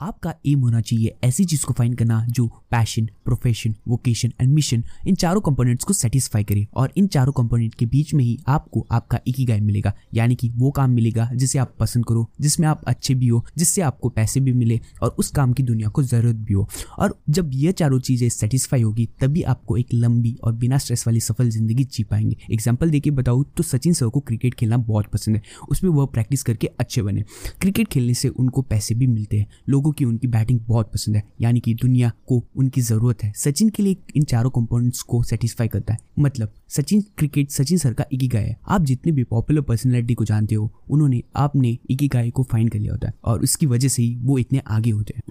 आपका एम होना चाहिए ऐसी चीज़ को फाइंड करना जो passion profession vocation and mission इन चारों कंपोनेंट्स को सेटिस्फाई करे और इन चारों कंपोनेंट के बीच में ही आपको आपका गाय मिलेगा। यानी कि वो काम मिलेगा जिसे आप पसंद करो, जिसमें आप अच्छे भी हो, जिससे आपको पैसे भी मिले और उस काम की दुनिया को ज़रूरत भी हो। और जब ये चारों चीज़ें सेटिस्फाई होगी, तभी आपको एक लंबी और बिना स्ट्रेस वाली सफल ज़िंदगी जी पाएँगे। एग्ज़ाम्पल देके बताऊँ तो सचिन सर को क्रिकेट खेलना बहुत पसंद है। उसमें वह प्रैक्टिस करके अच्छे बने। क्रिकेट खेलने से उनको पैसे भी मिलते हैं। लोगों को उनकी बैटिंग बहुत पसंद है, यानी कि दुनिया को उनकी ज़रूरत है। सचिन के लिए इन चारों कंपोनेंट्स को सेटिस्फाई करता है। मतलब सचिन क्रिकेट सचिन सर का एक ही। आप जितने भी पॉपुलर पर्सनैलिटी को जानते हो, उन्होंने, आपने गाय को फाइन कर लिया होता है, और उसकी वजह से ही वो इतने आगे होते हैं।